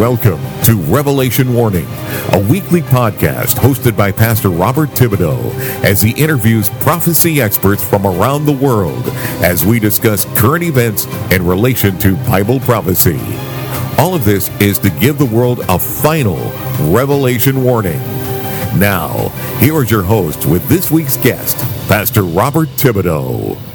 Welcome to Revelation Warning, a weekly podcast hosted by Pastor Robert Thibodeau as he interviews prophecy experts from around the world as we discuss current events in relation to Bible prophecy. All of this is to give the world a final revelation warning. Now, here is your host with this week's guest, Pastor Robert Thibodeau.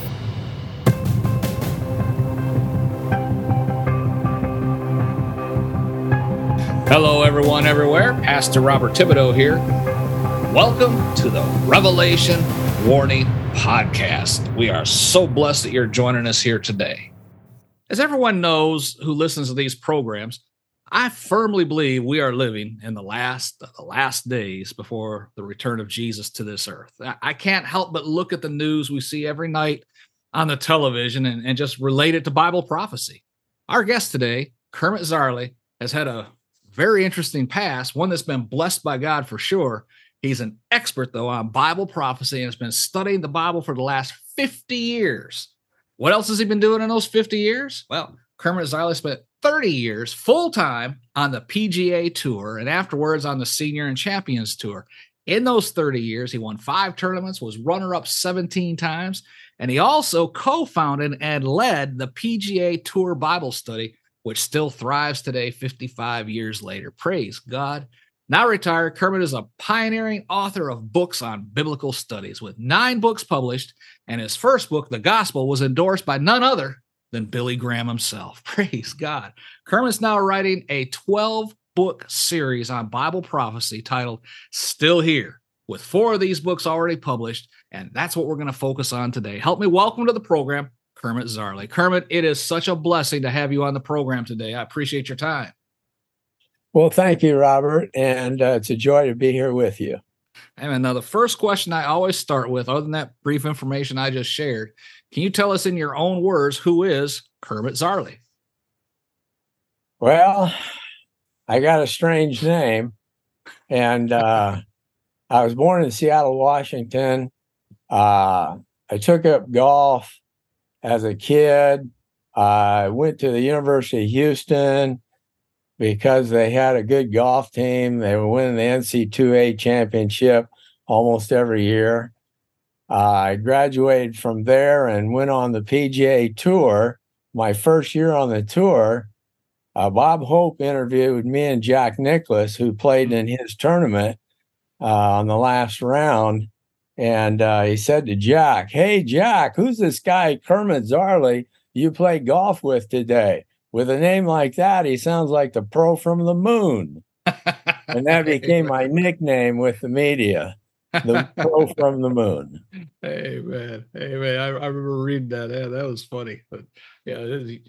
Hello, everyone, everywhere. Pastor Robert Thibodeau here. Welcome to the Revelation Warning Podcast. We are so blessed that you're joining us here today. As everyone knows who listens to these programs, I firmly believe we are living in the last the last days before the return of Jesus to this earth. I can't help but look at the news we see every night on the television and, and just relate it to Bible prophecy. Our guest today, Kermit Zarley, has had a very interesting past, one that's been blessed by God for sure. He's an expert, though, on Bible prophecy and has been studying the Bible for the last 50 years. What else has he been doing in those 50 years? Well, Kermit Zarley spent 30 years full time on the PGA Tour and afterwards on the Senior and Champions Tour. In those 30 years, he won five tournaments, was runner up 17 times, and he also co founded and led the PGA Tour Bible study which still thrives today 55 years later. Praise God. Now retired, Kermit is a pioneering author of books on biblical studies with nine books published, and his first book, The Gospel, was endorsed by none other than Billy Graham himself. Praise God. Kermit's now writing a 12 book series on Bible prophecy titled Still Here, with four of these books already published, and that's what we're going to focus on today. Help me welcome to the program Kermit Zarley. Kermit, it is such a blessing to have you on the program today. I appreciate your time. Well, thank you, Robert, and uh, it's a joy to be here with you. And now, the first question I always start with, other than that brief information I just shared, can you tell us in your own words who is Kermit Zarley? Well, I got a strange name, and uh, I was born in Seattle, Washington. Uh, I took up golf as a kid. I went to the University of Houston because they had a good golf team. They were winning the NCAA championship almost every year. I graduated from there and went on the PGA Tour. My first year on the tour, uh, Bob Hope interviewed me and Jack Nicklaus, who played in his tournament uh, on the last round. And uh, he said to Jack, Hey, Jack, who's this guy, Kermit Zarley, you play golf with today? With a name like that, he sounds like the pro from the moon. and that became my nickname with the media, the pro from the moon. Hey man, hey man, I, I remember reading that. Yeah, that was funny. But yeah,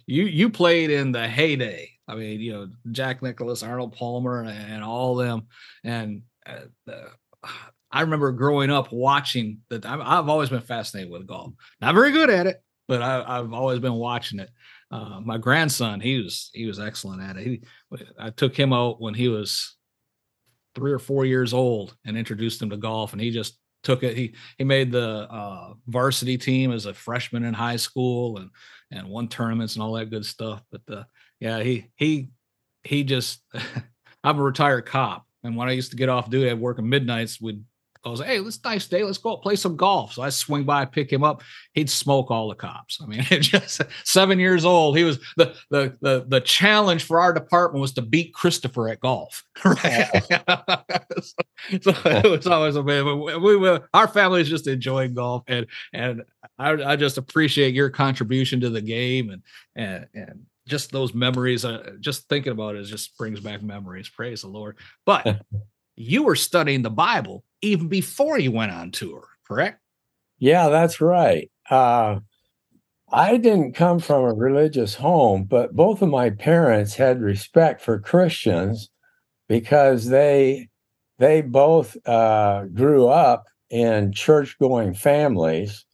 you you played in the heyday. I mean, you know, Jack Nicklaus, Arnold Palmer, and, and all them, and uh, I remember growing up watching that. I've always been fascinated with golf. Not very good at it, but I, have always been watching it. Uh, my grandson, he was he was excellent at it. He, I took him out when he was three or four years old and introduced him to golf, and he just took it. He he made the uh, varsity team as a freshman in high school and and won tournaments and all that good stuff. But uh, yeah, he he he just. I'm a retired cop, and when I used to get off duty, I'd work at midnights. We'd goes, Hey, let's nice day. Let's go play some golf. So I swing by, pick him up. He'd smoke all the cops. I mean, just seven years old. He was the, the, the, the challenge for our department was to beat Christopher at golf. Right? so, so, it was always a man. We, we, we, our family is just enjoying golf and, and I, I just appreciate your contribution to the game and, and, and just those memories, uh, just thinking about it just brings back memories. Praise the Lord. But you were studying the Bible even before you went on tour, correct? Yeah, that's right. Uh, I didn't come from a religious home, but both of my parents had respect for Christians because they they both uh, grew up in church going families.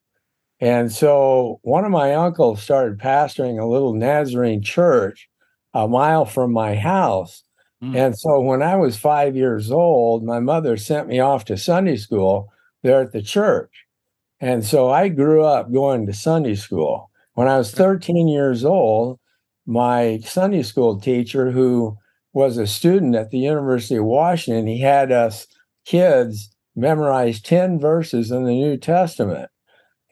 And so one of my uncles started pastoring a little Nazarene church a mile from my house. Mm. And so when I was five years old, my mother sent me off to Sunday school there at the church. And so I grew up going to Sunday school. When I was 13 years old, my Sunday school teacher, who was a student at the University of Washington. He had us kids memorize 10 verses in the New Testament.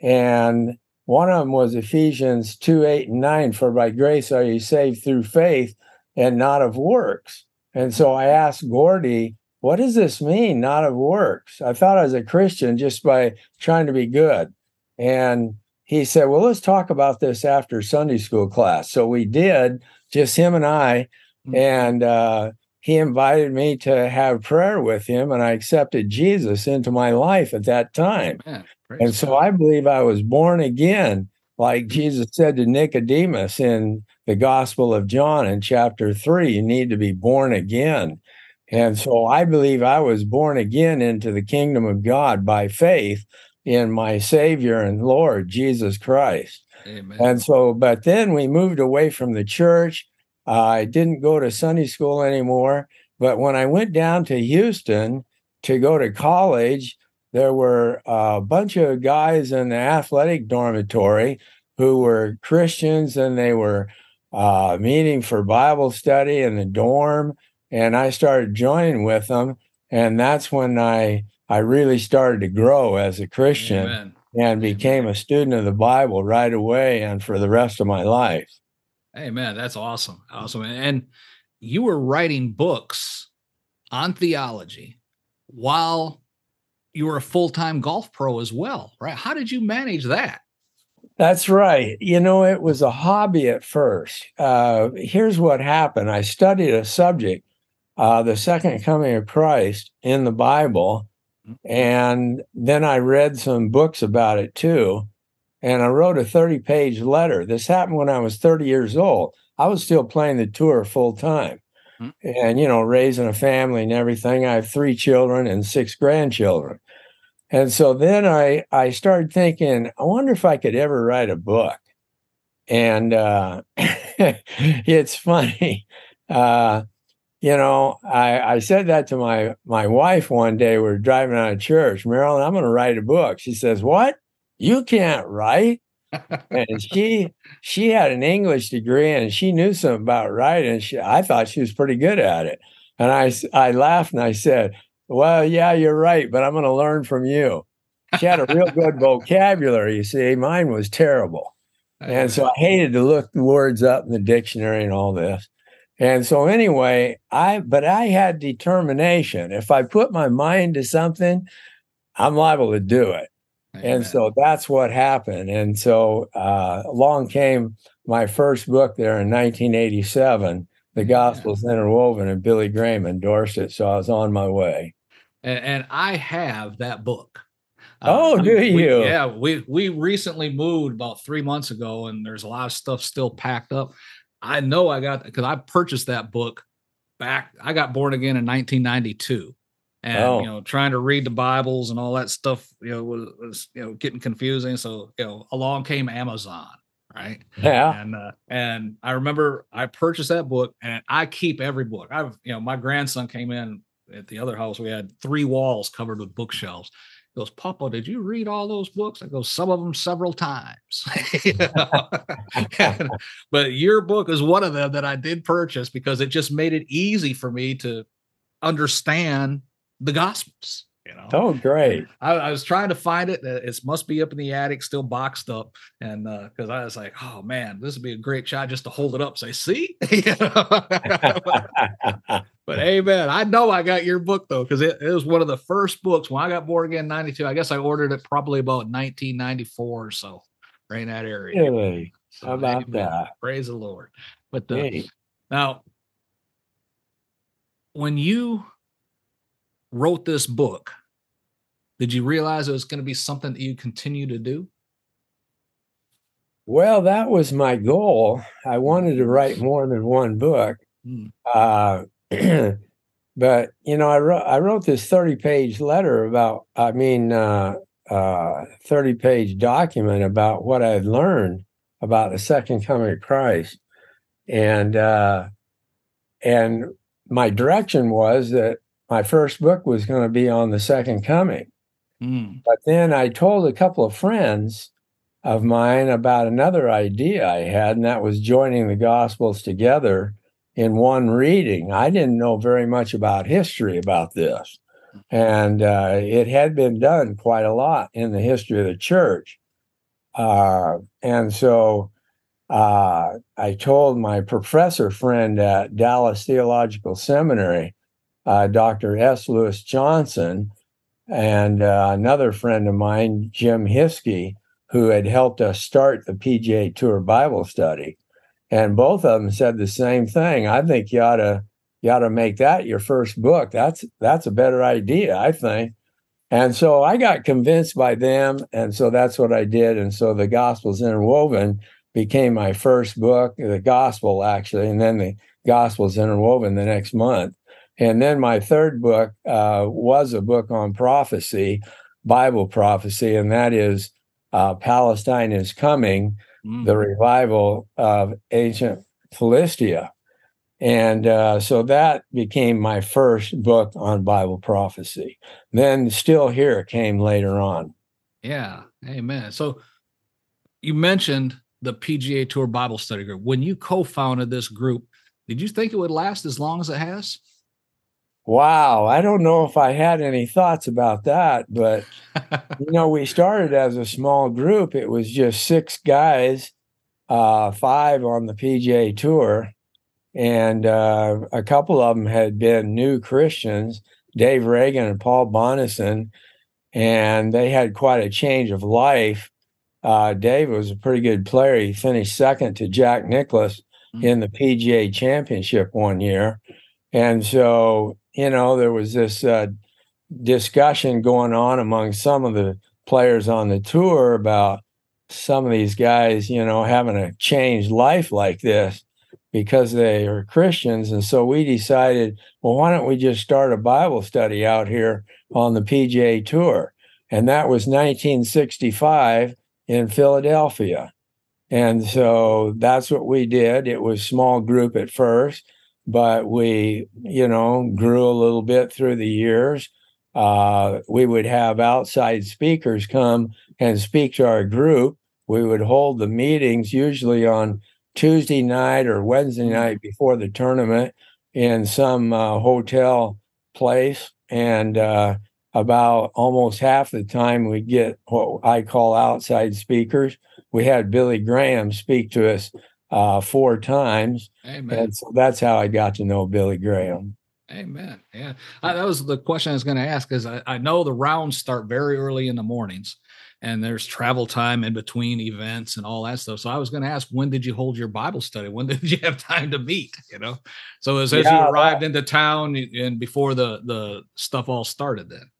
And one of them was Ephesians 2 8 and 9 For by grace are you saved through faith and not of works. And so I asked Gordy, what does this mean, not of works? I thought I was a Christian just by trying to be good. And he said, Well, let's talk about this after Sunday school class. So we did, just him and I. Mm-hmm. And uh, he invited me to have prayer with him, and I accepted Jesus into my life at that time. and so I believe I was born again, like Jesus said to Nicodemus in the Gospel of John in chapter three. You need to be born again. And so I believe I was born again into the kingdom of God by faith in my Savior and Lord, Jesus Christ. Amen. And so, but then we moved away from the church. Uh, I didn't go to Sunday school anymore. But when I went down to Houston to go to college, there were a bunch of guys in the athletic dormitory who were Christians and they were uh, meeting for Bible study in the dorm and I started joining with them, and that's when I I really started to grow as a Christian Amen. and became a student of the Bible right away and for the rest of my life. Amen. That's awesome. Awesome. And you were writing books on theology while you were a full-time golf pro as well, right? How did you manage that? That's right. You know, it was a hobby at first. Uh, here's what happened I studied a subject uh, the second coming of Christ in the Bible. And then I read some books about it too. And I wrote a 30 page letter. This happened when I was 30 years old. I was still playing the tour full time mm-hmm. and, you know, raising a family and everything. I have three children and six grandchildren. And so then I, I started thinking, I wonder if I could ever write a book. And uh, it's funny. Uh, you know, I, I said that to my my wife one day. We are driving out of church. Marilyn, I'm going to write a book. She says, "What? You can't write?" and she she had an English degree and she knew something about writing. She, I thought she was pretty good at it. And I I laughed and I said, "Well, yeah, you're right, but I'm going to learn from you." She had a real good vocabulary. You see, mine was terrible, and so I hated to look the words up in the dictionary and all this. And so anyway, I but I had determination. If I put my mind to something, I'm liable to do it. Amen. And so that's what happened. And so uh, along came my first book there in 1987, The Gospels. Interwoven, and Billy Graham endorsed it. So I was on my way. And, and I have that book. Uh, oh, do we, you? Yeah, we we recently moved about three months ago, and there's a lot of stuff still packed up. I know I got because I purchased that book back. I got born again in 1992, and oh. you know, trying to read the Bibles and all that stuff, you know, was, was, you know getting confusing. So you know, along came Amazon, right? Yeah. And uh, and I remember I purchased that book, and I keep every book. I've you know, my grandson came in at the other house. We had three walls covered with bookshelves, goes, Papa, did you read all those books? I go, some of them several times. but your book is one of them that I did purchase because it just made it easy for me to understand the Gospels. You know? Oh, great! I, I, was trying to find it. It must be up in the attic, still boxed up, and uh, because uh, I was like, "Oh man, this would be a great shot just to hold it up, say, see." but hey, man, I know I got your book though because it, it, was one of the first books when I got born again '92. I guess I ordered it probably about 1994 or so, right in that area. Really? So, How about that? Praise the Lord. But the, hey. now, when you wrote this book, did you realize it was going to be something that you continue to do? Well, that was my goal. I wanted to write more than one book. Mm. Uh, but you know, I wrote I wrote this thirty page letter about. I mean, uh, uh, thirty page document about what I had learned about the second coming of Christ, and uh, and my direction was that my first book was going to be on the second coming. Mm. But then I told a couple of friends of mine about another idea I had, and that was joining the Gospels together in one reading. I didn't know very much about history about this. And uh, it had been done quite a lot in the history of the church. Uh, and so uh, I told my professor friend at Dallas Theological Seminary, uh, Dr. S. Lewis Johnson, and uh, another friend of mine, Jim Hiskey, who had helped us start the PGA Tour Bible study. And both of them said the same thing. I think you ought to you ought to make that your first book. That's that's a better idea, I think. And so I got convinced by them, and so that's what I did. And so the Gospels Interwoven became my first book, the Gospel actually, and then the Gospels Interwoven the next month. And then my third book uh, was a book on prophecy, Bible prophecy, and that is uh, Palestine is Coming, mm. the revival of ancient Philistia. And uh, so that became my first book on Bible prophecy. Then Still Here came later on. Yeah. Amen. So you mentioned the PGA Tour Bible Study Group. When you co founded this group, did you think it would last as long as it has? Wow, I don't know if I had any thoughts about that, but you know, we started as a small group. It was just six guys, uh, five on the PGA Tour, and uh, a couple of them had been new Christians, Dave Ragan and Paul Bondeson, and they had quite a change of life. Uh, Dave was a pretty good player. He finished second to Jack Nicklaus mm-hmm. in the PGA Championship one year. And so you know, there was this uh, discussion going on among some of the players on the tour about some of these guys, you know, having a changed life like this because they are Christians. And so we decided, well, why don't we just start a Bible study out here on the PGA Tour? And that was 1965 in Philadelphia. And so that's what we did. It was small group at first but we, you know, grew a little bit through the years. Uh, we would have outside speakers come and speak to our group. We would hold the meetings usually on Tuesday night or Wednesday mm-hmm. night before the tournament in some uh, hotel place. And uh, about almost half the time we get what I call outside speakers. We had Billy Graham speak to us uh, four times. Amen. And so that's how I got to know Billy Graham. Amen. Yeah. I, that was the question I was going to ask because I, I know the rounds start very early in the mornings and there's travel time in between events and all that stuff. So I was going to ask, when did you hold your Bible study? When did you have time to meet? You know, so as, yeah, as you arrived into town and before the the stuff all started, then.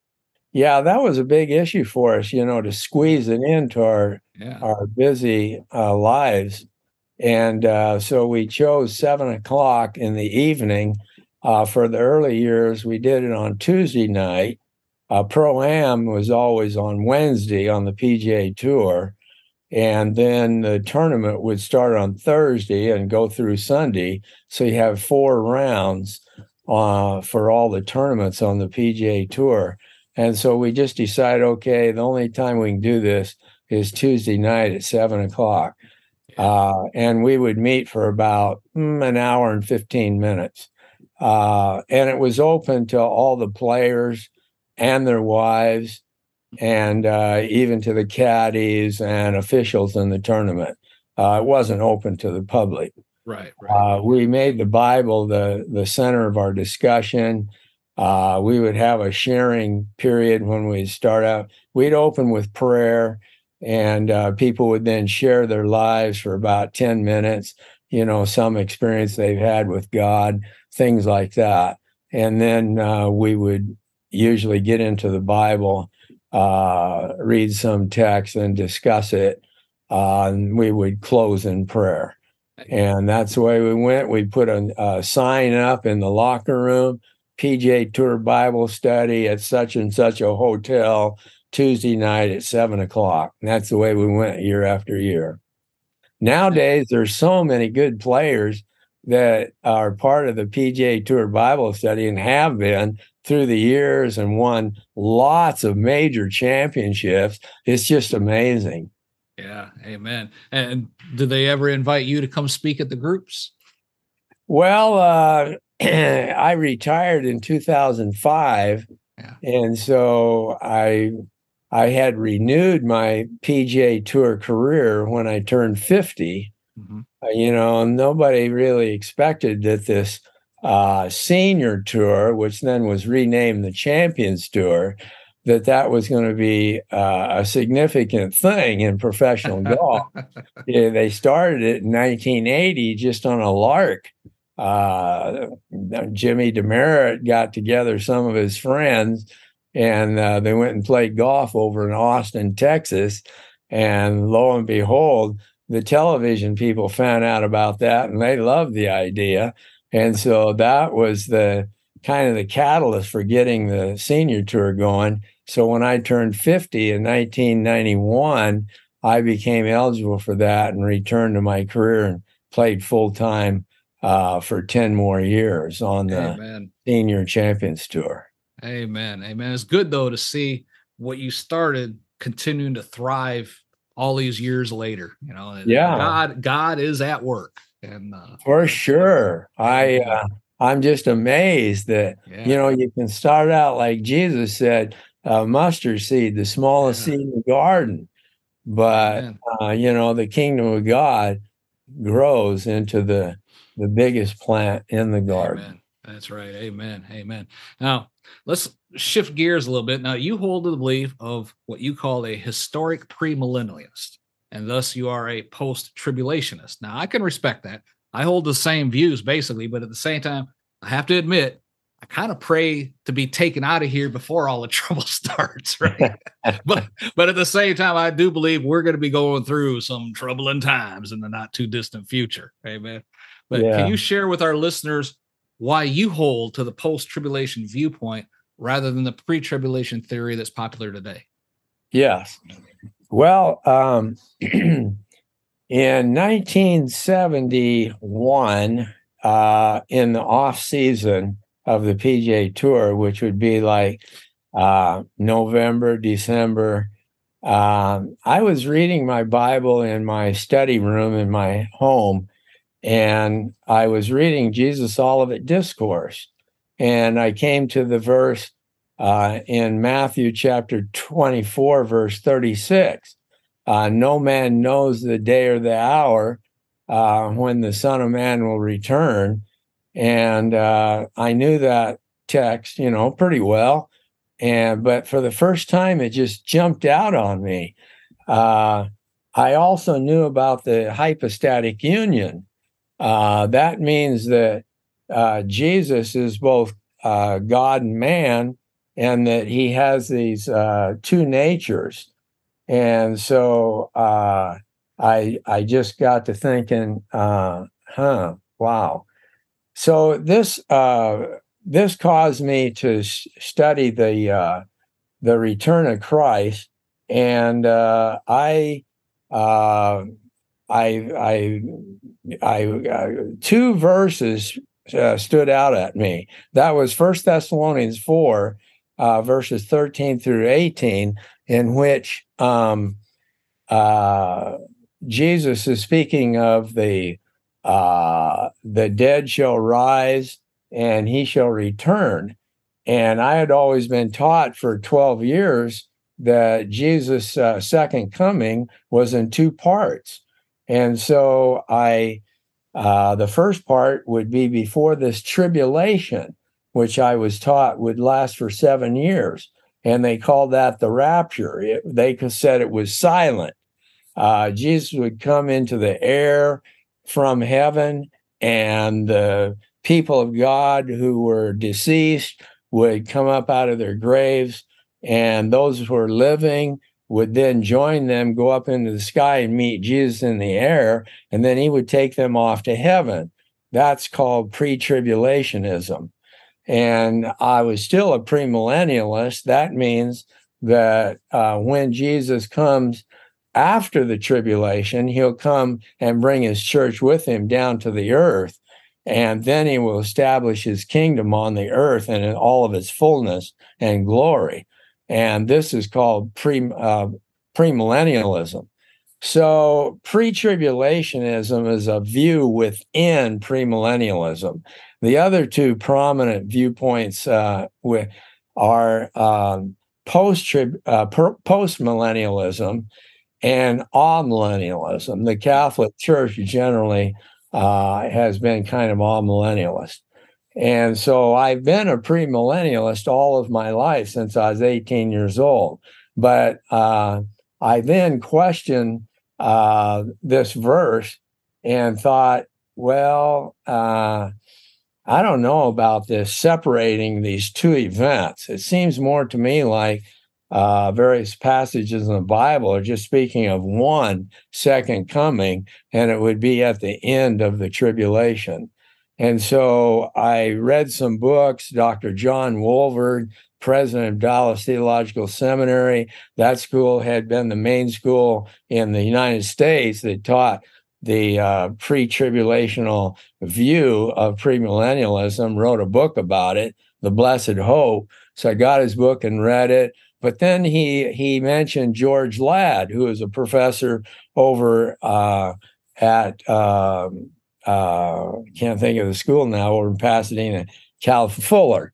Yeah, that was a big issue for us, you know, to squeeze it into our yeah. our busy uh, lives. And uh, so we chose seven o'clock in the evening. Uh, for the early years, we did it on Tuesday night. Uh, Pro Am was always on Wednesday on the PGA Tour. And then the tournament would start on Thursday and go through Sunday. So you have four rounds uh, for all the tournaments on the PGA Tour. And so we just decided okay, the only time we can do this is Tuesday night at seven o'clock. Uh, and we would meet for about mm, an hour and 15 minutes. Uh, and it was open to all the players and their wives, and uh, even to the caddies and officials in the tournament. Uh, it wasn't open to the public. Right. right. Uh, we made the Bible the, the center of our discussion. Uh, we would have a sharing period when we start out. We'd open with prayer and uh, people would then share their lives for about 10 minutes you know some experience they've had with god things like that. And then uh, we would usually get into the bible uh, read some text and discuss it uh, and we would close in prayer. And that's the way we went. We put a, a sign up in the locker room pga tour bible study at such and such a hotel Tuesday night at seven o'clock. And that's the way we went year after year. Nowadays, there's so many good players that are part of the PGA Tour Bible study and have been through the years and won lots of major championships. It's just amazing. Yeah, amen. And do they ever invite you to come speak at the groups? Well, uh, I retired in 2005, yeah. and so I I had renewed my PGA Tour career when I turned 50. Mm-hmm. Uh, you know, nobody really expected that this uh, senior tour, which then was renamed the Champions Tour, that that was going to be uh, a significant thing in professional golf. yeah, they started it in 1980 just on a lark. Uh, Jimmy Demaret got together some of his friends and uh, they went and played golf over in Austin, Texas. And lo and behold, the television people found out about that and they loved the idea. And so that was the kind of the catalyst for getting the senior tour going. So when I turned 50 in 1991, I became eligible for that and returned to my career and played full time uh, for 10 more years on the Amen. senior champions tour. Amen. Amen. It's good though to see what you started continuing to thrive all these years later. You know, yeah. God, God is at work. And uh, for sure. I uh, I'm just amazed that yeah. you know you can start out like Jesus said, uh, mustard seed, the smallest yeah. seed in the garden, but uh, you know the kingdom of God grows into the the biggest plant in the garden. Amen. That's right. Amen. Amen. Now, let's shift gears a little bit. Now, you hold to the belief of what you call a historic premillennialist, and thus you are a post tribulationist. Now, I can respect that. I hold the same views basically, but at the same time, I have to admit, I kind of pray to be taken out of here before all the trouble starts, right? but but at the same time, I do believe we're going to be going through some troubling times in the not too distant future. Amen. But yeah. can you share with our listeners why you hold to the post tribulation viewpoint rather than the pre tribulation theory that's popular today? Yes. Well, um, in 1971, uh, in the off season of the PGA Tour, which would be like uh, November, December, um, I was reading my Bible in my study room in my home, and I was reading Jesus Olivet Discourse, and I came to the verse uh, in Matthew chapter 24, verse 36. Uh, no man knows the day or the hour uh, when the Son of Man will return. And uh, I knew that text, you know, pretty well. And but for the first time, it just jumped out on me. Uh, I also knew about the hypostatic union uh, that means that uh, Jesus is both uh, God and man, and that he has these uh, two natures. And so uh, I I just got to thinking, huh, wow. So this this caused me to study the the return of Christ, and I I, I, I, two verses uh, stood out at me. That was First Thessalonians four, uh, verses thirteen through eighteen, in which um, uh, Jesus is speaking of the uh, the dead shall rise and he shall return. And I had always been taught for twelve years that Jesus' uh, second coming was in two parts. And so I, uh, the first part would be before this tribulation, which I was taught would last for seven years. And they called that the rapture. It, they said it was silent. Uh, Jesus would come into the air from heaven, and the people of God who were deceased would come up out of their graves, and those who were living would then join them, go up into the sky and meet Jesus in the air, and then he would take them off to heaven. That's called pre tribulationism. And I was still a premillennialist. That means that uh, when Jesus comes after the tribulation, he'll come and bring his church with him down to the earth. And then he will establish his kingdom on the earth and in all of its fullness and glory and this is called pre uh, premillennialism. So pre-tribulationism is a view within premillennialism. The other two prominent viewpoints uh, are um, post uh, post millennialism and amillennialism. The Catholic Church generally uh, has been kind of amillennialist. And so I've been a premillennialist all of my life since I was 18 years old. But uh, I then questioned uh, this verse and thought, well, uh, I don't know about this separating these two events. It seems more to me like uh, various passages in the Bible are just speaking of one second coming, and it would be at the end of the tribulation. And so I read some books, Dr. John Walvoord, president of Dallas Theological Seminary. That school had been the main school in the United States that taught the uh, pre tribulational view of premillennialism, wrote a book about it, The Blessed Hope. So I got his book and read it. But then he he mentioned George Ladd, who is a professor over uh, at um, uh, can't think of the school now over in Pasadena, Cal Fuller,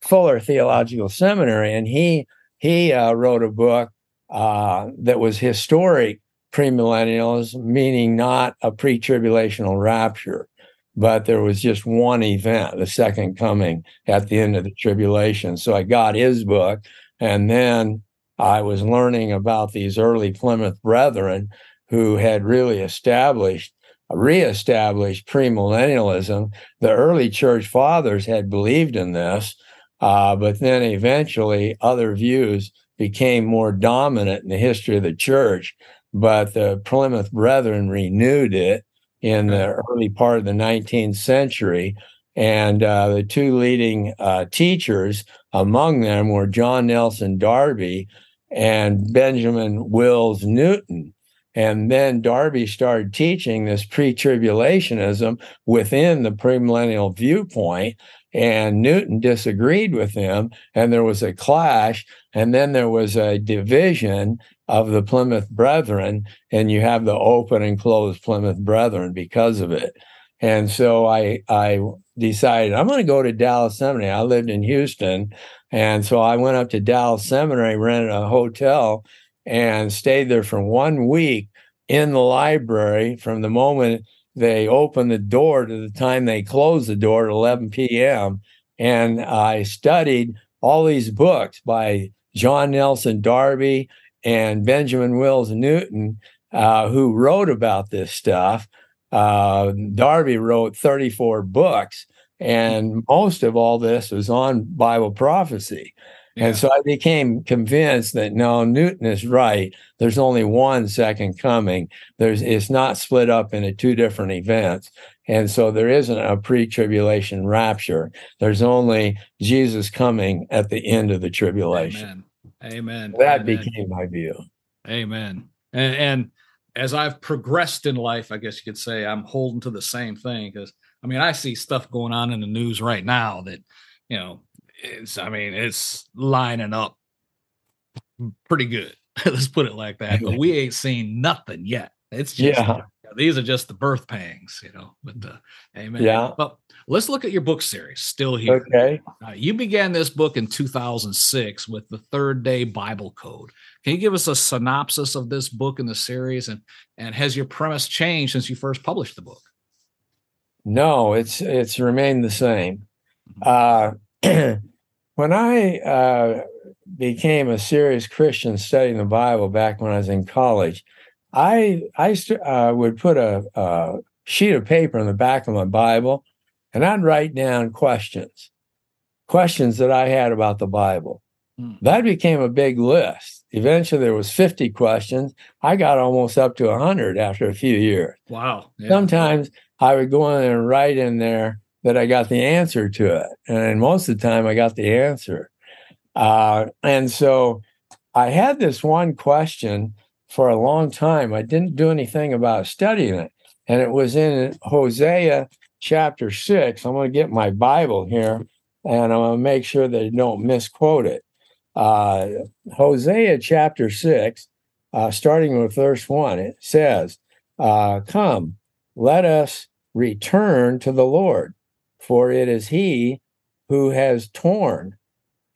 Fuller Theological Seminary, and he he uh, wrote a book uh, that was historic premillennialism, meaning not a pre-tribulational rapture, but there was just one event, the second coming at the end of the tribulation. So I got his book and then I was learning about these early Plymouth brethren who had really established, reestablished premillennialism. The early church fathers had believed in this, uh, but then eventually other views became more dominant in the history of the church. But the Plymouth brethren renewed it in the early part of the 19th century. And uh, the two leading uh, teachers among them were John Nelson Darby and Benjamin Wills Newton. And then Darby started teaching this pre tribulationism within the premillennial viewpoint. And Newton disagreed with him, and there was a clash. And then there was a division of the Plymouth Brethren, and you have the open and closed Plymouth Brethren because of it. And so I I decided I'm going to go to Dallas Seminary. I lived in Houston, and so I went up to Dallas Seminary, rented a hotel, and stayed there for one week in the library from the moment they opened the door to the time they closed the door at 11 p.m. And I studied all these books by John Nelson Darby and Benjamin Wills Newton, uh, who wrote about this stuff. Uh, Darby wrote 34 books, and most of all this was on Bible prophecy. Yeah. And so I became convinced that no, Newton is right. There's only one second coming. There's it's not split up into two different events. And so there isn't a pre-tribulation rapture. There's only Jesus coming at the end of the tribulation. Amen. Amen. That Amen. became my view. Amen. And, and as I've progressed in life, I guess you could say I'm holding to the same thing because I mean I see stuff going on in the news right now that you know it's I mean it's lining up pretty good. Let's put it like that. But we ain't seen nothing yet. It's just yeah. these are just the birth pangs, you know. But the amen. Yeah. Well, let's look at your book series. Still here. Okay. Uh, you began this book in 2006 with the Third Day Bible Code. Can you give us a synopsis of this book in the series, and and has your premise changed since you first published the book? No, it's it's remained the same. Uh, when I uh, became a serious Christian studying the Bible back when I was in college, I I uh, would put a, a sheet of paper in the back of my Bible, and I'd write down questions, questions that I had about the Bible. Mm. That became a big list eventually there was 50 questions i got almost up to 100 after a few years wow yeah. sometimes i would go in and write in there that i got the answer to it. And most of the time i got the answer. Uh, and so i had this one question for a long time. I didn't do anything about studying it. And it was in hosea chapter 6 i'm going to get my bible here and i'm going to make sure that i don't misquote it. Uh, Hosea chapter 6, uh, starting with verse one. It says, uh, "Come, let us return to the Lord, for it is He who has torn,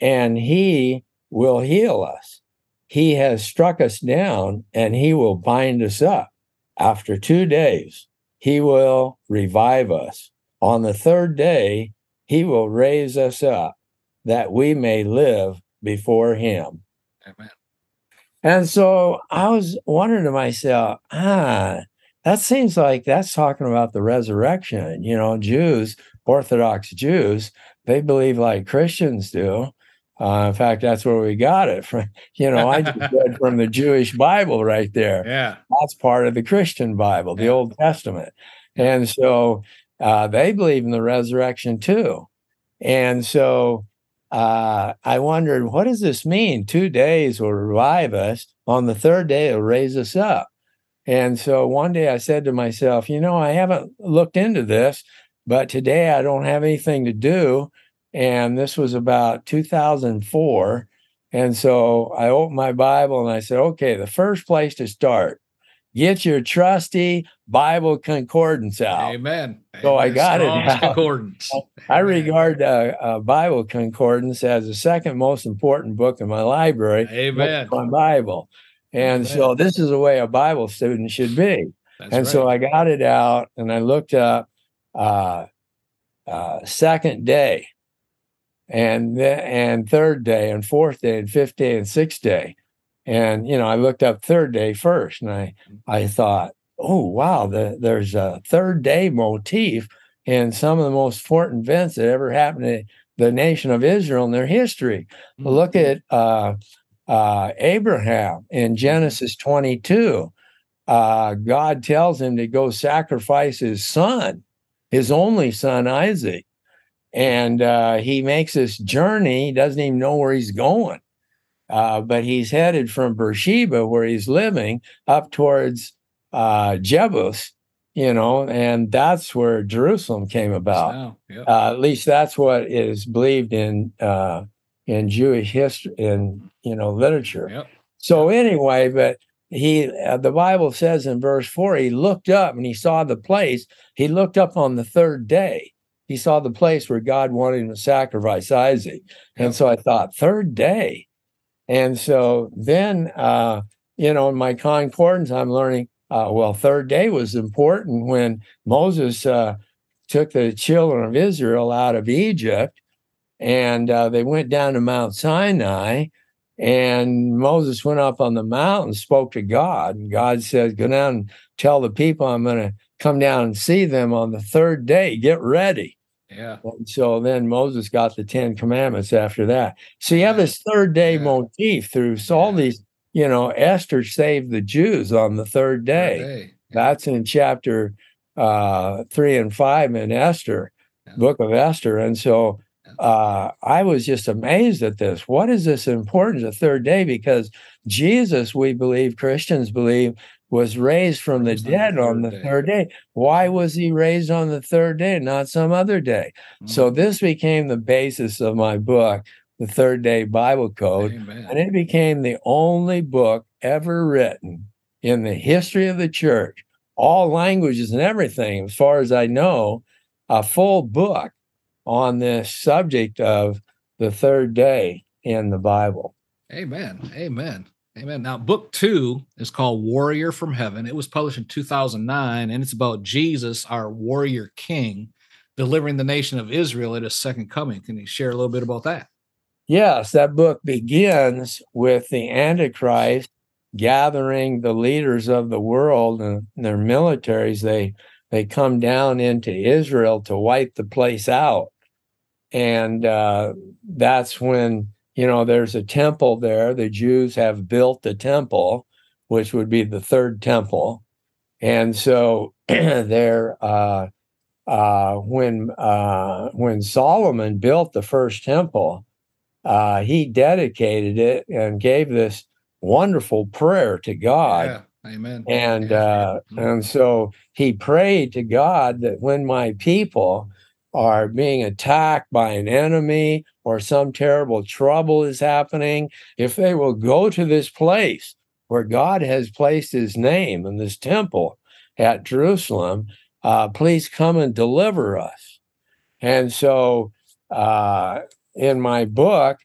and He will heal us. He has struck us down, and He will bind us up. After two days, He will revive us. On the third day, He will raise us up, that we may live before Him." Amen. And so I was wondering to myself, ah, that seems like that's talking about the resurrection. You know, Jews, Orthodox Jews, they believe like Christians do. Uh, in fact, that's where we got it from. You know, I just read from the Jewish Bible right there. Yeah. That's part of the Christian Bible, the Yeah. Old Testament. And so uh, they believe in the resurrection too. And so uh, I wondered, what does this mean? Two days will revive us. On the third day, it'll raise us up. And so one day I said to myself, you know, I haven't looked into this, but today I don't have anything to do. And this was about 2004. And so I opened my Bible and I said, okay, the first place to start, get your trusty Bible concordance out. Amen. So I got it out. Concordance. I Amen. regard uh, uh, Bible concordance as the second most important book in my library. Amen. My Bible. And Amen. so this is the way a Bible student should be. That's and so. I got it out and I looked up uh, uh, second day and and third day and fourth day and fifth day and sixth day. And you know, I looked up third day first and I I thought, oh wow, the, there's a third day motif in some of the most important events that ever happened to the nation of Israel in their history. Mhm. Look at uh, uh, Abraham in Genesis 22. Uh, God tells him to go sacrifice his son, his only son, Isaac. And uh, he makes this journey, he doesn't even know where he's going. Uh, but he's headed from Beersheba, where he's living, up towards uh, Jebus, you know, and that's where Jerusalem came about Now, uh, at least that's what is believed in uh, in Jewish history in you know literature. Yep. So anyway, but he uh, the Bible says in verse four he looked up and he saw the place. He looked up on the third day. He saw the place where God wanted him to sacrifice Isaac, and so I thought third day, and so then uh, you know in my concordance I'm learning. Uh, well, third day was important when Moses uh, took the children of Israel out of Egypt and uh, they went down to Mount Sinai. And Moses went up on the mountain, spoke to God. And God said, Go down and tell the people I'm going to come down and see them on the third day. Get ready. Yeah. And so then Moses got the Ten Commandments after that. So you have this third day Yeah. motif through so all these, you know, Esther saved the Jews on the third day. Day. That's in chapter uh, three and five in Esther, Yeah. book of Esther. And so uh, I was just amazed at this. What is this importance of third day? Because Jesus, we believe, Christians believe, was raised from the Raised on the dead on the third day. Why was he raised on the third day, not some other day? So Mhm. this became the basis of my book, The Third Day Bible Code. Amen. And it became the only book ever written in the history of the church, all languages and everything, as far as I know, a full book on this subject of the third day in the Bible. Amen. Amen. Amen. Now, book two is called Warrior from Heaven. It was published in 2009, and it's about Jesus, our warrior king, delivering the nation of Israel at his second coming. Can you share a little bit about that? Yes, that book begins with the Antichrist gathering the leaders of the world and their militaries. They they come down into Israel to wipe the place out, and uh, that's when you know there's a temple there. The Jews have built the temple, which would be the third temple, and so they're. Uh, uh, when uh, when Solomon built the first temple, uh, he dedicated it and gave this wonderful prayer to God. Yeah. Amen. And uh, and so he prayed to God that when my people are being attacked by an enemy or some terrible trouble is happening, if they will go to this place where God has placed his name in this temple at Jerusalem. Uh, please come and deliver us. And so uh, in my book,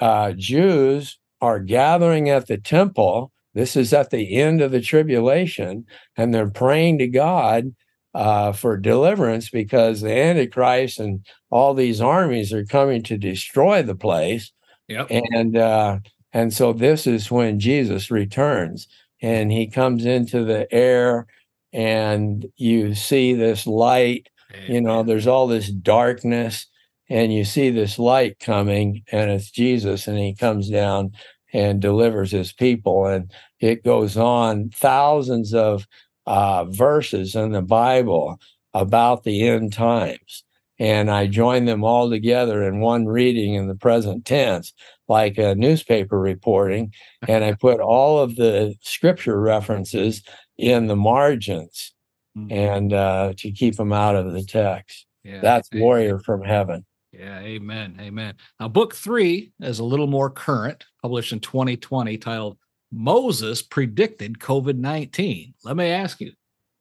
uh, Jews are gathering at the temple. This is at the end of the tribulation, and they're praying to God uh, for deliverance because the Antichrist and all these armies are coming to destroy the place. Yep. And uh, and so this is when Jesus returns, and he comes into the air, and you see this light. You know, there's all this darkness, and you see this light coming, and it's Jesus, and he comes down and delivers his people, and it goes on thousands of uh, verses in the Bible about the end times. And I join them all together in one reading in the present tense, like a newspaper reporting. And I put all of the scripture references in the margins mm-hmm. and uh, to keep them out of the text. Yeah, That's amen. Warrior from Heaven. Yeah, amen. Amen. Now, book three is a little more current, published in 2020, titled Moses predicted COVID 19. Let me ask you,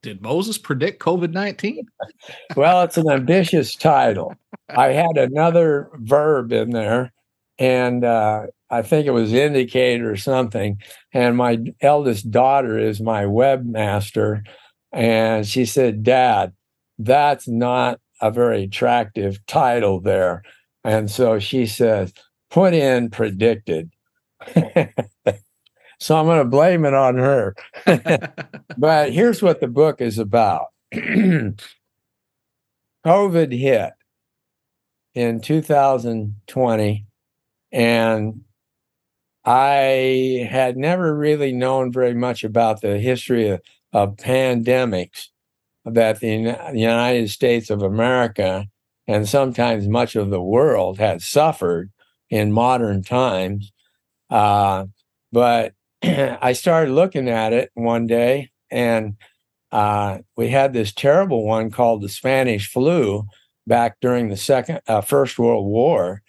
did Moses predict COVID 19? well, it's an ambitious title. I had another verb in there, and uh, I think it was indicate or something. And my eldest daughter is my webmaster. And she said, Dad, that's not a very attractive title there. And so she says, put in predicted. So I'm going to blame it on her. but here's what the book is about COVID hit in 2020, and I had never really known very much about the history of, of pandemics that the United States of America and sometimes much of the world had suffered in modern times. Uh, but I started looking at it one day, and uh, we had this terrible one called the Spanish flu back during the second, uh, First World War,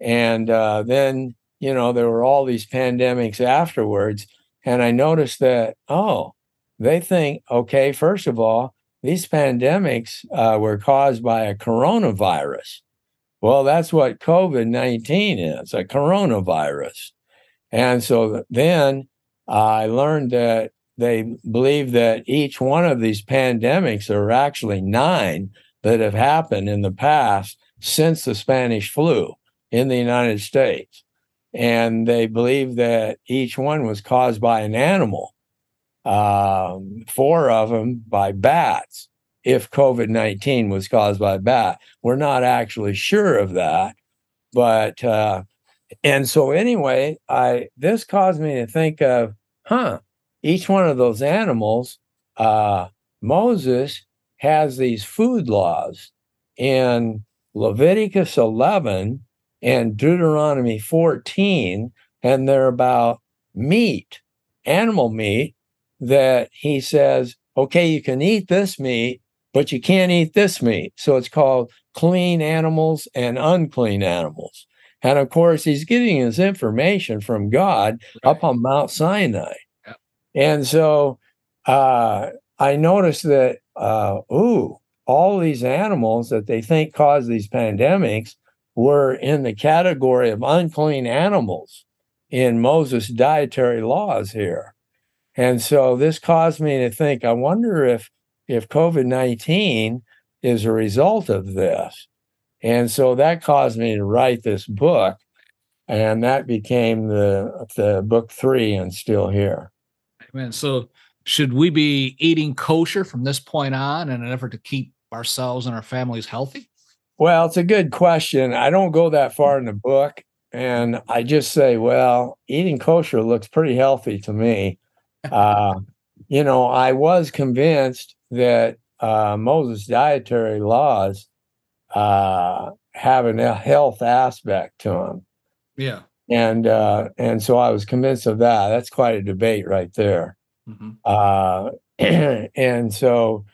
and uh, then you know there were all these pandemics afterwards, and I noticed that oh, they think okay, first of all, these pandemics uh, were caused by a coronavirus. Well, that's what COVID 19 is a coronavirus. And so then I learned that they believe that each one of these pandemics, there are actually nine that have happened in the past since the Spanish flu in the United States. And they believe that each one was caused by an animal, um, four of them by bats, if COVID 19 was caused by a bat. We're not actually sure of that. But uh, and so anyway, I this caused me to think of, huh, each one of those animals, uh, Moses has these food laws in Leviticus 11 and Deuteronomy 14, and they're about meat, animal meat, that he says, okay, you can eat this meat, but you can't eat this meat. So it's called clean animals and unclean animals. And of course, he's getting his information from God right. up on Mount Sinai. And so uh, I noticed that, uh, ooh, all these animals that they think cause these pandemics were in the category of unclean animals in Moses' dietary laws here. And so this caused me to think, I wonder if if COVID 19 is a result of this. And so that caused me to write this book. And that became the the book three and still here. Amen. So should we be eating kosher from this point on in an effort to keep ourselves and our families healthy? Well, it's a good question. I don't go that far in the book. And I just say, well, eating kosher looks pretty healthy to me. Uh, you know, I was convinced that uh, Moses' dietary laws uh, having a health aspect to them. Yeah. And uh, and so I was convinced of that. That's quite a debate right there. Mm-hmm. Uh, and so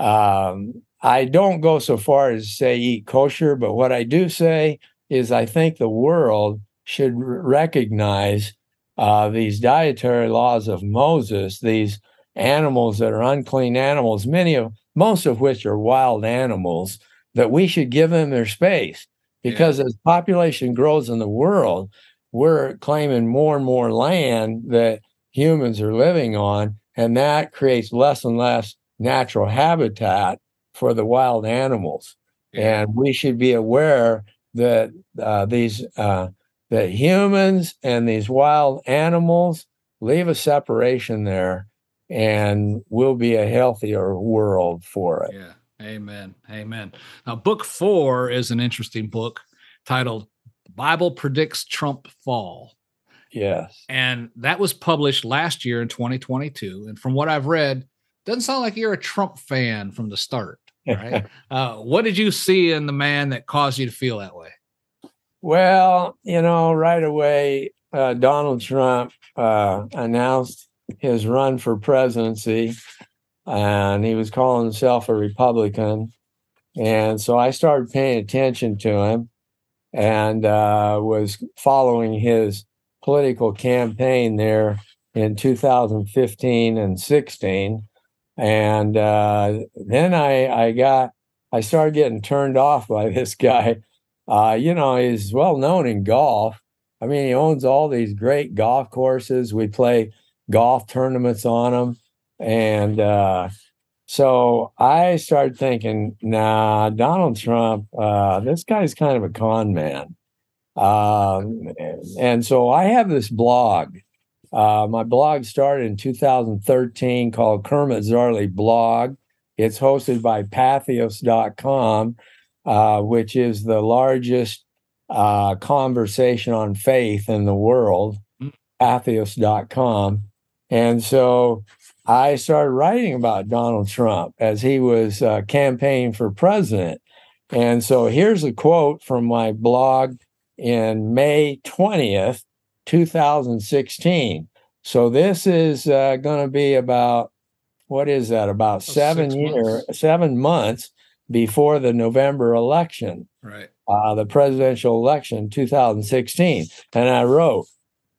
um, I don't go so far as say eat kosher, but what I do say is I think the world should recognize uh, these dietary laws of Moses, these animals that are unclean animals, many of most of which are wild animals, that we should give them their space because yeah. as population grows in the world, we're claiming more and more land that humans are living on, and that creates less and less natural habitat for the wild animals. Yeah. And we should be aware that uh, these uh, that humans and these wild animals leave a separation there and we'll be a healthier world for it. Yeah. Amen. Amen. Now, book four is an interesting book titled Bible Predicts Trump Fall. Yes. And that was published last year in 2022. And from what I've read, doesn't sound like you're a Trump fan from the start. Right. uh, what did you see in the man that caused you to feel that way? Well, you know, right away, uh, Donald Trump uh, announced his run for presidency, and he was calling himself a Republican. And so I started paying attention to him and uh, was following his political campaign there in 2015 and 16. And uh, then I, I got, I started getting turned off by this guy. Uh, you know, he's well known in golf. I mean, he owns all these great golf courses. We play golf tournaments on them. And uh, so I started thinking, nah, Donald Trump, uh, this guy's kind of a con man. Um, and so I have this blog. Uh, my blog started in 2013 called Kermit Zarley Blog. It's hosted by Patheos.com, uh, which is the largest uh, conversation on faith in the world, mm. Patheos.com. And so I started writing about Donald Trump as he was uh, campaigning for president. And so here's a quote from my blog in May 20th, 2016. So this is uh, going to be about what is that? About oh, seven years, seven months before the November election, right? Uh, the presidential election, 2016. And I wrote,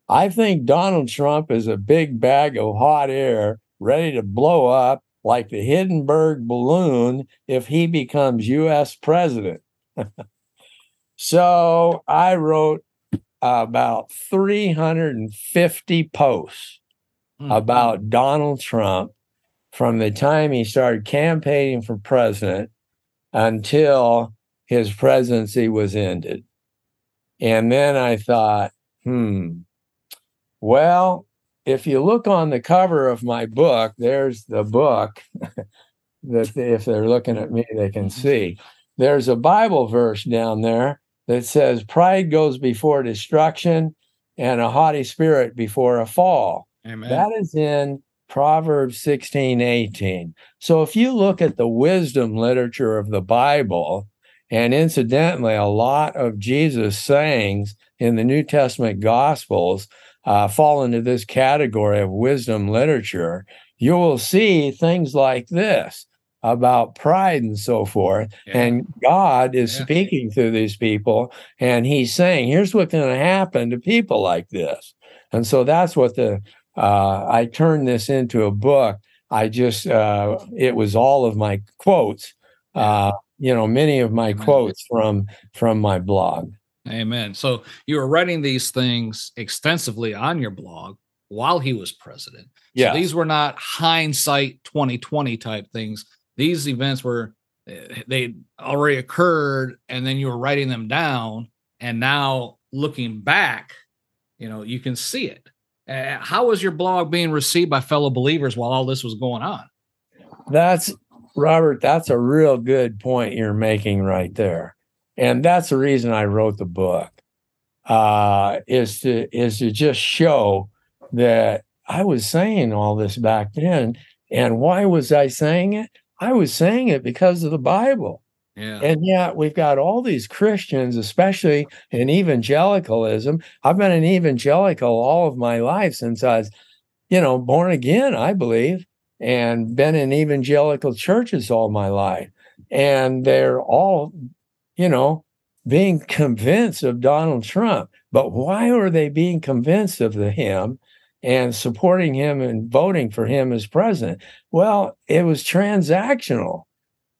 I think Donald Trump is a big bag of hot air ready to blow up like the Hindenburg balloon if he becomes U.S. president. So I wrote about 350 posts mm-hmm. about Donald Trump from the time he started campaigning for president until his presidency was ended. And then I thought, hmm, well, if you look on the cover of my book, there's the book that if they're looking at me, they can mm-hmm. see. There's a Bible verse down there that says pride goes before destruction and a haughty spirit before a fall. Amen. That is in Proverbs 16, 18. So if you look at the wisdom literature of the Bible, and incidentally, a lot of Jesus' sayings in the New Testament Gospels uh, fall into this category of wisdom literature, you will see things like this about pride and so forth. Yeah. And God is yeah. speaking through these people and he's saying, here's what's going to happen to people like this. And so that's what the, uh, I turned this into a book. I just, uh, it was all of my quotes, uh, you know, many of my quotes from, from my blog. Amen. So you were writing these things extensively on your blog while he was president. Yeah. So these were not hindsight 2020 type things these events were eh, they already occurred and then you were writing them down and now looking back you know you can see it uh, how was your blog being received by fellow believers while all this was going on that's robert that's a real good point you're making right there and that's the reason i wrote the book uh, is to is to just show that i was saying all this back then and why was i saying it I was saying it because of the Bible. Yeah. And yet we've got all these Christians, especially in evangelicalism. I've been an evangelical all of my life since I was, you know, born again, I believe, and been in evangelical churches all my life. And they're all, you know, being convinced of Donald Trump. But why are they being convinced of the, him and supporting him and voting for him as president? Well, it was transactional.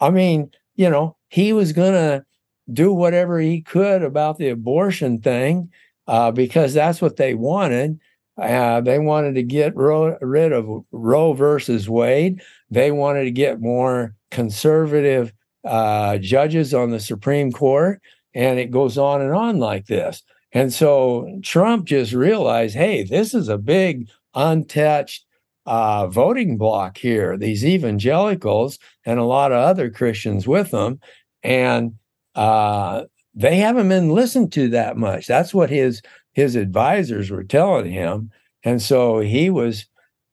I mean, you know, he was going to do whatever he could about the abortion thing uh, because that's what they wanted. Uh, they wanted to get ro- rid of Roe versus Wade. They wanted to get more conservative uh, judges on the Supreme Court. And it goes on and on like this. And so Trump just realized hey, this is a big untouched uh, voting block here, these evangelicals and a lot of other Christians with them. And uh, they haven't been listened to that much. That's what his his advisors were telling him, and so he was,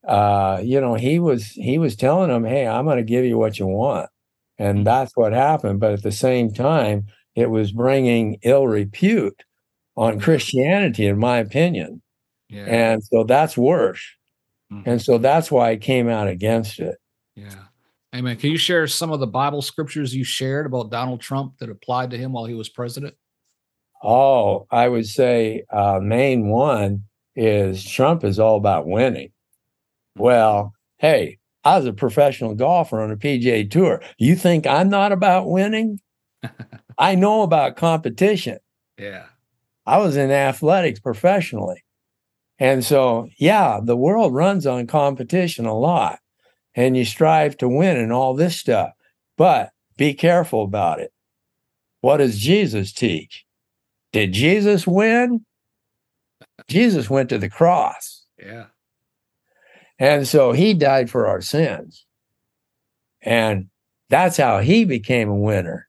uh, you know, he was he was telling them, "Hey, I'm going to give you what you want," and that's what happened. But at the same time, it was bringing ill repute on Christianity, in my opinion, yeah. and so that's worse. Mm-hmm. And so that's why I came out against it. Yeah. Amen. Can you share some of the Bible scriptures you shared about Donald Trump that applied to him while he was president? Oh, I would say uh, main one is Trump is all about winning. Well, hey, I was a professional golfer on a PGA tour. You think I'm not about winning? I know about competition. Yeah. I was in athletics professionally. And so, yeah, the world runs on competition a lot and you strive to win and all this stuff. But be careful about it. What does Jesus teach? Did Jesus win? Jesus went to the cross. Yeah. And so he died for our sins. And that's how he became a winner.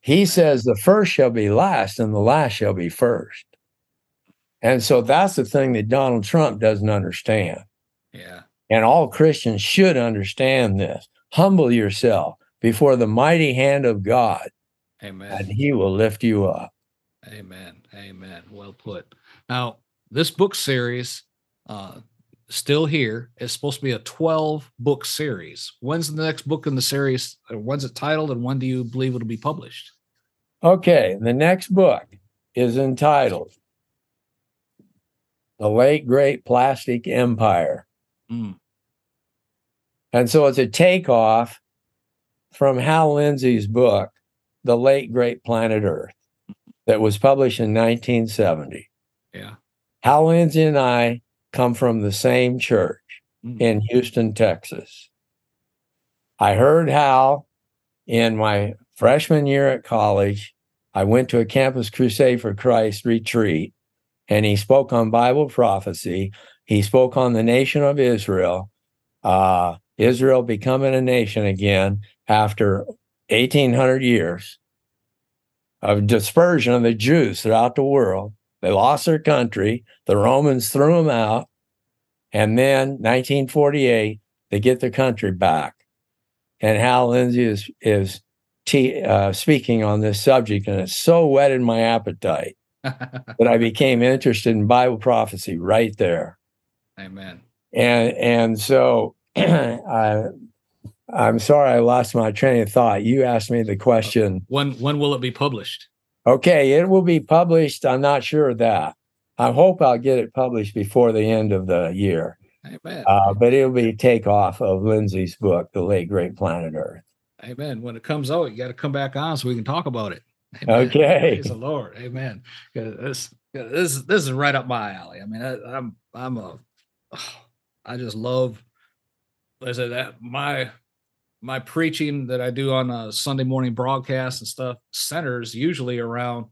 He says the first shall be last and the last shall be first. And so that's the thing that Donald Trump doesn't understand. Yeah. And all Christians should understand this. Humble yourself before the mighty hand of God. Amen. And he will lift you up. Amen. Amen. Well put. Now, this book series, uh, still here. It's supposed to be a 12 book series. When's the next book in the series? When's it titled and when do you believe it'll be published? Okay. The next book is entitled The Late Great Plastic Empire. Mm. And so it's a takeoff from Hal Lindsey's book, The Late Great Planet Earth, that was published in 1970. Yeah. Hal Lindsey and I come from the same church mm. in Houston, Texas. I heard Hal in my freshman year at college. I went to a Campus Crusade for Christ retreat, and he spoke on Bible prophecy. He spoke on the nation of Israel. Uh, Israel becoming a nation again after 1800 years of dispersion of the Jews throughout the world. They lost their country. The Romans threw them out. And then 1948, they get their country back. And Hal Lindsey is, is t- uh, speaking on this subject, and it so whetted my appetite that I became interested in Bible prophecy right there. Amen. And and so I, I'm sorry I lost my train of thought. You asked me the question. When when will it be published? Okay, it will be published. I'm not sure of that. I hope I'll get it published before the end of the year. Amen. Uh, but it'll be takeoff of Lindsey's book, The Late Great Planet Earth. Amen. When it comes out, you got to come back on so we can talk about it. Amen. Okay. Praise the Lord. Amen. This this this is right up my alley. I mean, I, I'm I'm a I just love I said that my my preaching that I do on a Sunday morning broadcast and stuff centers usually around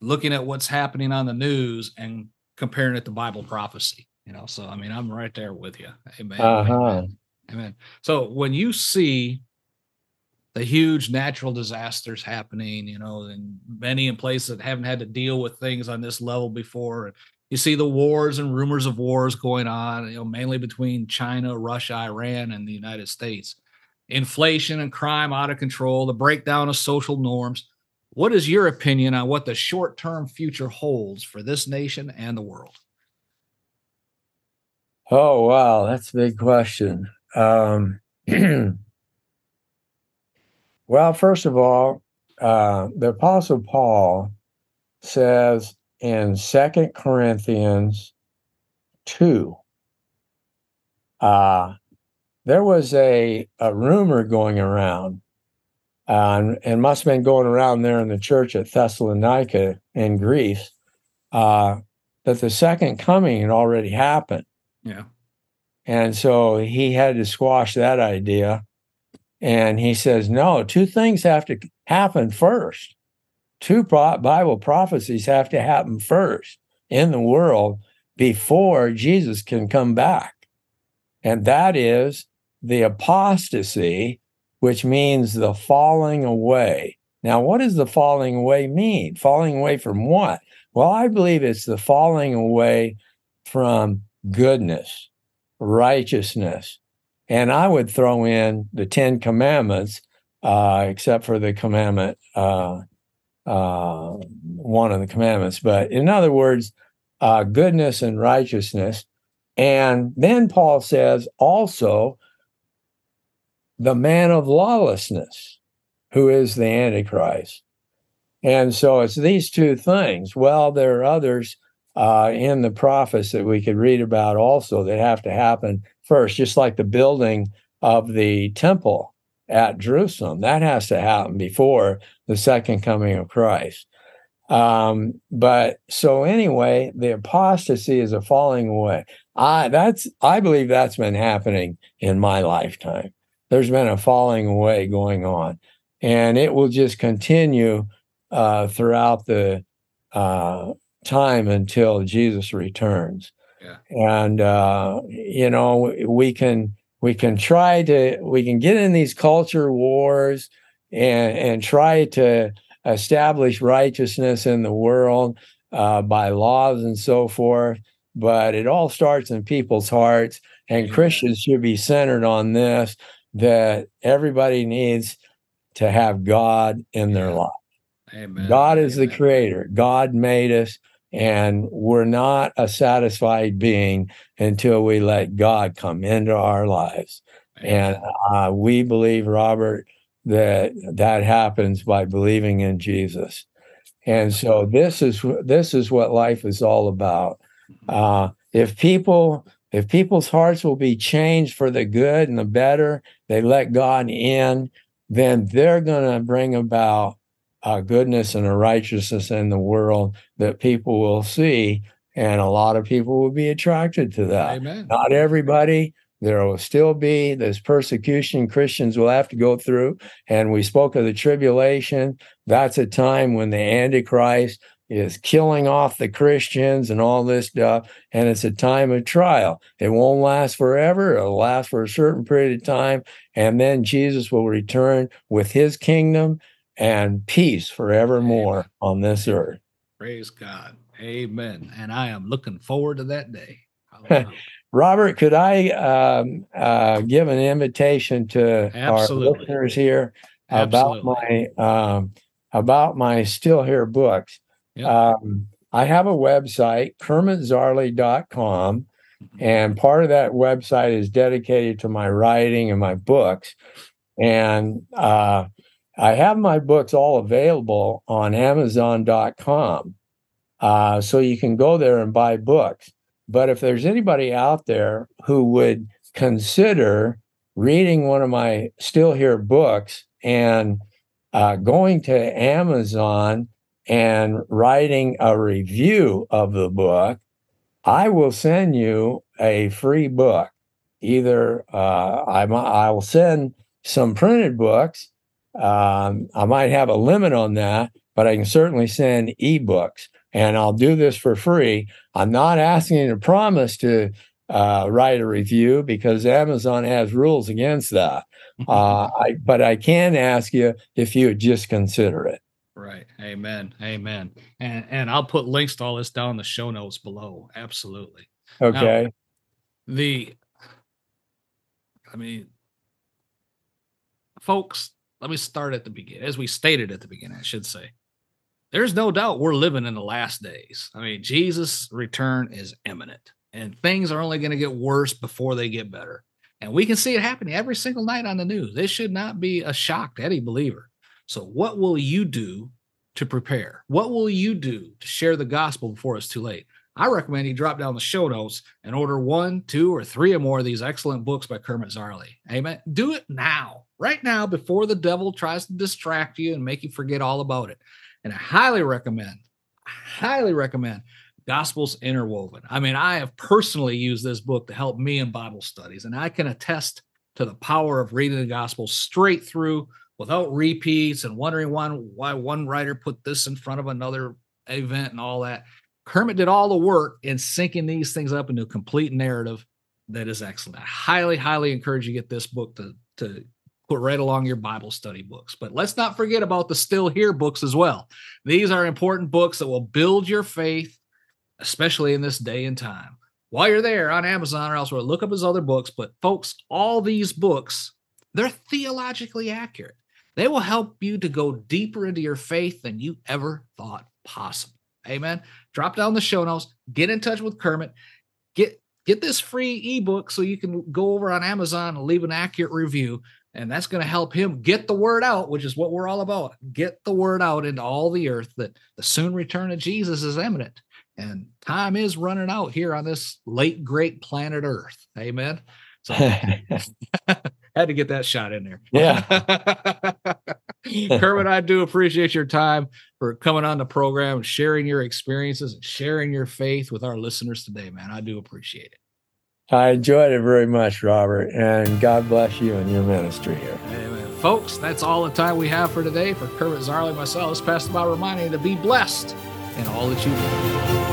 looking at what's happening on the news and comparing it to Bible prophecy. You know, so I mean, I'm right there with you. Amen. Uh-huh. Amen. Amen. So when you see the huge natural disasters happening, you know, and many in places that haven't had to deal with things on this level before, you see the wars and rumors of wars going on, you know, mainly between China, Russia, Iran, and the United States. Inflation and crime out of control, the breakdown of social norms. What is your opinion on what the short term future holds for this nation and the world? Oh, wow. That's a big question. Um, well, first of all, uh, the Apostle Paul says in Second Corinthians 2, uh, there was a, a rumor going around, uh, and, and must have been going around there in the church at Thessalonica in Greece, uh, that the second coming had already happened. Yeah. And so he had to squash that idea. And he says, no, two things have to happen first. Two pro- Bible prophecies have to happen first in the world before Jesus can come back. And that is the apostasy, which means the falling away. Now, what does the falling away mean? Falling away from what? Well, I believe it's the falling away from goodness, righteousness. And I would throw in the Ten Commandments, uh, except for the commandment, uh, uh, one of the commandments. But in other words, uh, goodness and righteousness. And then Paul says also the man of lawlessness, who is the Antichrist. And so it's these two things. Well, there are others uh, in the prophets that we could read about also that have to happen first, just like the building of the temple at Jerusalem. That has to happen before the second coming of Christ. Um, but so anyway, the apostasy is a falling away. I that's I believe that's been happening in my lifetime. There's been a falling away going on, and it will just continue uh, throughout the uh, time until Jesus returns. Yeah. And uh, you know, we can we can try to we can get in these culture wars and and try to establish righteousness in the world uh, by laws and so forth. But it all starts in people's hearts, and. Christians should be centered on this that everybody needs to have God in their life. Amen. God is the creator. God made us, and we're not a satisfied being until we let God come into our lives. And uh, we believe, Robert, that that happens by believing in Jesus. And so this is this is what life is all about. Uh, if people if people's hearts will be changed for the good and the better, they let God in, then they're going to bring about a goodness and a righteousness in the world that people will see, and a lot of people will be attracted to that. Amen. Not everybody. There will still be this persecution Christians will have to go through. And we spoke of the tribulation. That's a time when the Antichrist is killing off the Christians and all this stuff. And it's a time of trial. It won't last forever. It'll last for a certain period of time. And then Jesus will return with his kingdom and peace forevermore Amen. on this earth. Praise God. Amen. And I am looking forward to that day. Robert, could I um, uh, give an invitation to our listeners here about Absolutely. my um, about my still here books? Yep. Um, I have a website, kermitzarley.com, and part of that website is dedicated to my writing and my books. And uh, I have my books all available on Amazon.com. Uh, so you can go there and buy books. But if there's anybody out there who would consider reading one of my still here books and uh, going to Amazon and writing a review of the book, I will send you a free book. Either uh, I, I will send some printed books. Um, I might have a limit on that, but I can certainly send ebooks and I'll do this for free. I'm not asking you to promise to uh, write a review because Amazon has rules against that. Uh, I, but I can ask you if you would just consider it. Right. Amen. Amen. And and I'll put links to all this down in the show notes below. Absolutely. Okay. The I mean folks, let me start at the beginning. As we stated at the beginning, I should say. There's no doubt we're living in the last days. I mean, Jesus' return is imminent and things are only going to get worse before they get better. And we can see it happening every single night on the news. This should not be a shock to any believer. So, what will you do to prepare? What will you do to share the gospel before it's too late? I recommend you drop down the show notes and order one, two, or three or more of these excellent books by Kermit Zarley. Amen. Do it now, right now, before the devil tries to distract you and make you forget all about it. And I highly recommend, highly recommend Gospels Interwoven. I mean, I have personally used this book to help me in Bible studies, and I can attest to the power of reading the gospel straight through without repeats and wondering one, why one writer put this in front of another event and all that. Kermit did all the work in syncing these things up into a complete narrative that is excellent. I highly, highly encourage you get this book to, to put right along your Bible study books. But let's not forget about the Still Here books as well. These are important books that will build your faith, especially in this day and time. While you're there on Amazon or elsewhere, look up his other books. But folks, all these books, they're theologically accurate. They will help you to go deeper into your faith than you ever thought possible. Amen. Drop down the show notes, get in touch with Kermit, get get this free ebook so you can go over on Amazon and leave an accurate review. And that's going to help him get the word out, which is what we're all about. Get the word out into all the earth that the soon return of Jesus is imminent. And time is running out here on this late great planet Earth. Amen. So had to get that shot in there. Yeah. Kermit, I do appreciate your time for coming on the program, sharing your experiences, and sharing your faith with our listeners today, man. I do appreciate it. I enjoyed it very much, Robert, and God bless you and your ministry here. Amen. Folks, that's all the time we have for today. For Kermit Zarley, myself, it's Pastor Bob reminding you to be blessed in all that you do.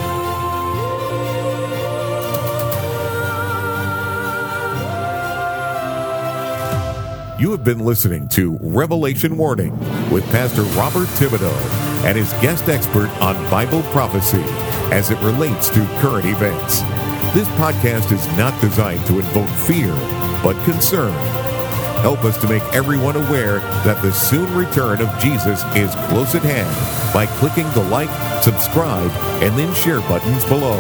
You have been listening to Revelation Warning with Pastor Robert Thibodeau and his guest expert on Bible prophecy as it relates to current events. This podcast is not designed to invoke fear, but concern. Help us to make everyone aware that the soon return of Jesus is close at hand by clicking the like, subscribe, and then share buttons below.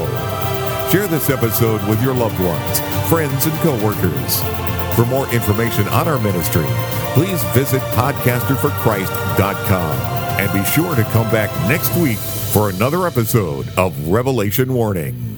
Share this episode with your loved ones, friends, and coworkers. For more information on our ministry, please visit podcasterforchrist.com and be sure to come back next week for another episode of Revelation Warning.